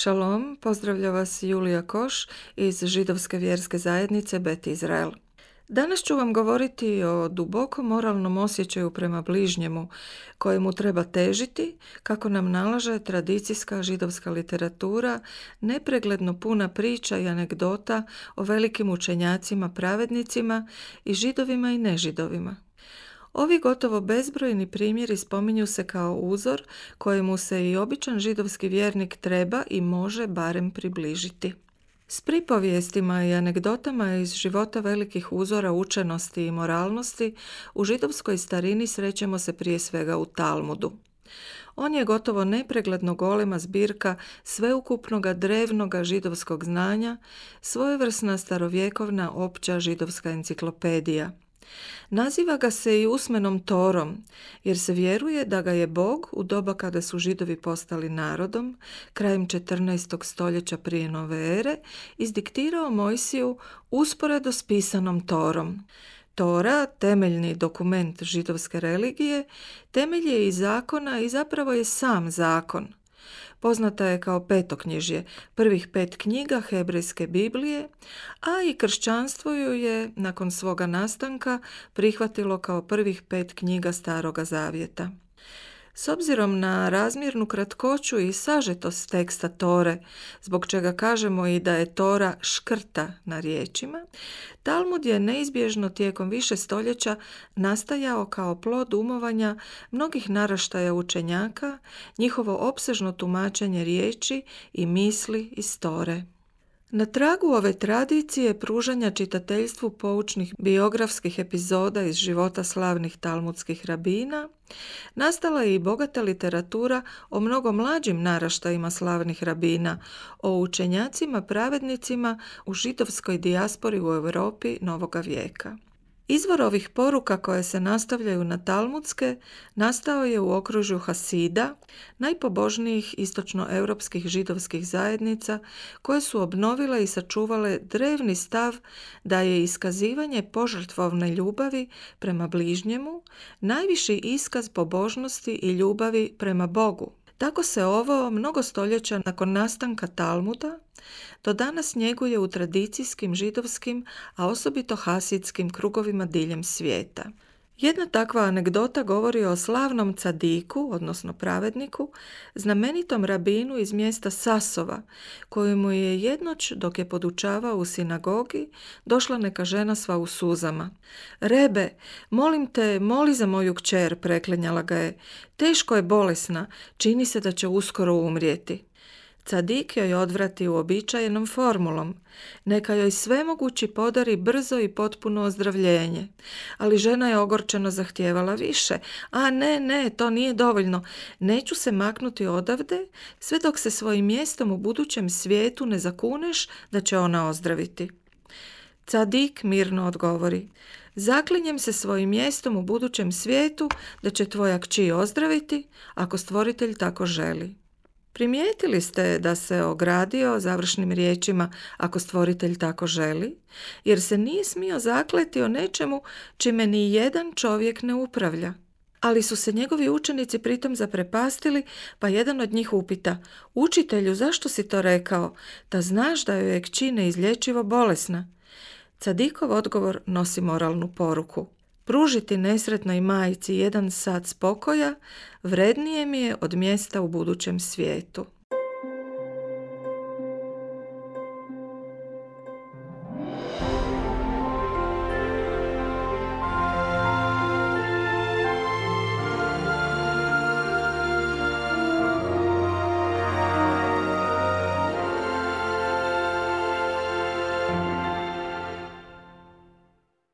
Šalom, pozdravlja vas Julija Koš iz židovske vjerske zajednice Bet Izrael. Danas ću vam govoriti o dubokom moralnom osjećaju prema bližnjemu kojemu treba težiti, kako nam nalaže tradicijska židovska literatura, nepregledno puna priča i anegdota o velikim učenjacima, pravednicima i židovima i nežidovima. Ovi gotovo bezbrojni primjeri spominju se kao uzor kojemu se i običan židovski vjernik treba i može barem približiti. S pripovijestima i anegdotama iz života velikih uzora učenosti i moralnosti u židovskoj starini srećemo se prije svega u Talmudu. On je gotovo nepregledno golema zbirka sveukupnoga drevnoga židovskog znanja, svojevrsna starovjekovna opća židovska enciklopedija – Naziva ga se i usmenom Torom, jer se vjeruje da ga je Bog u doba kada su židovi postali narodom, krajem 14. stoljeća prije nove ere, izdiktirao Mojsiju usporedo s pisanom Torom. Tora, temeljni dokument židovske religije, temelj je i zakona i zapravo je sam zakon. Poznata je kao petoknjižje, prvih pet knjiga hebrejske Biblije, a i kršćanstvo ju je, nakon svoga nastanka, prihvatilo kao prvih pet knjiga Staroga Zavjeta. S obzirom na razmjernu kratkoću i sažetost teksta Tore, zbog čega kažemo i da je Tora škrta na riječima, Talmud je neizbježno tijekom više stoljeća nastajao kao plod umovanja mnogih naraštaja učenjaka, njihovo opsežno tumačenje riječi i misli iz Tore. Na tragu ove tradicije pružanja čitateljstvu poučnih biografskih epizoda iz života slavnih talmudskih rabina, nastala je i bogata literatura o mnogo mlađim naraštajima slavnih rabina, o učenjacima pravednicima u židovskoj dijaspori u Europi novoga vijeka. Izvor ovih poruka koje se nastavljaju na talmudske nastao je u okružju Hasida, najpobožnijih istočnoeuropskih židovskih zajednica koje su obnovile i sačuvale drevni stav da je iskazivanje požrtvovne ljubavi prema bližnjemu najviši iskaz pobožnosti i ljubavi prema Bogu. Tako se ovo mnogo stoljeća nakon nastanka Talmuda do danas njeguje u tradicijskim židovskim, a osobito hasidskim krugovima diljem svijeta. Jedna takva anegdota govori o slavnom cadiku, odnosno pravedniku, znamenitom rabinu iz mjesta Sasova, kojemu je jednoć dok je podučavao u sinagogi, došla neka žena sva u suzama. Rebe, molim te, moli za moju kćer, preklenjala ga je. Teško je bolesna, čini se da će uskoro umrijeti. Cadik joj odvrati uobičajenom formulom. Neka joj svemogući podari brzo i potpuno ozdravljenje. Ali žena je ogorčeno zahtijevala više. A ne, ne, to nije dovoljno. Neću se maknuti odavde sve dok se svojim mjestom u budućem svijetu ne zakuneš da će ona ozdraviti. Cadik mirno odgovori. Zaklinjem se svojim mjestom u budućem svijetu da će tvoja kći ozdraviti ako stvoritelj tako želi. Primijetili ste da se ogradio završnim riječima ako stvoritelj tako želi, jer se nije smio zakleti o nečemu čime ni jedan čovjek ne upravlja. Ali su se njegovi učenici pritom zaprepastili, pa jedan od njih upita, učitelju, zašto si to rekao? Da znaš da joj je kći neizlječivo bolesna. Cadikov odgovor nosi moralnu poruku. Pružiti nesretnoj majici jedan sat spokoja vrednije mi je od mjesta u budućem svijetu.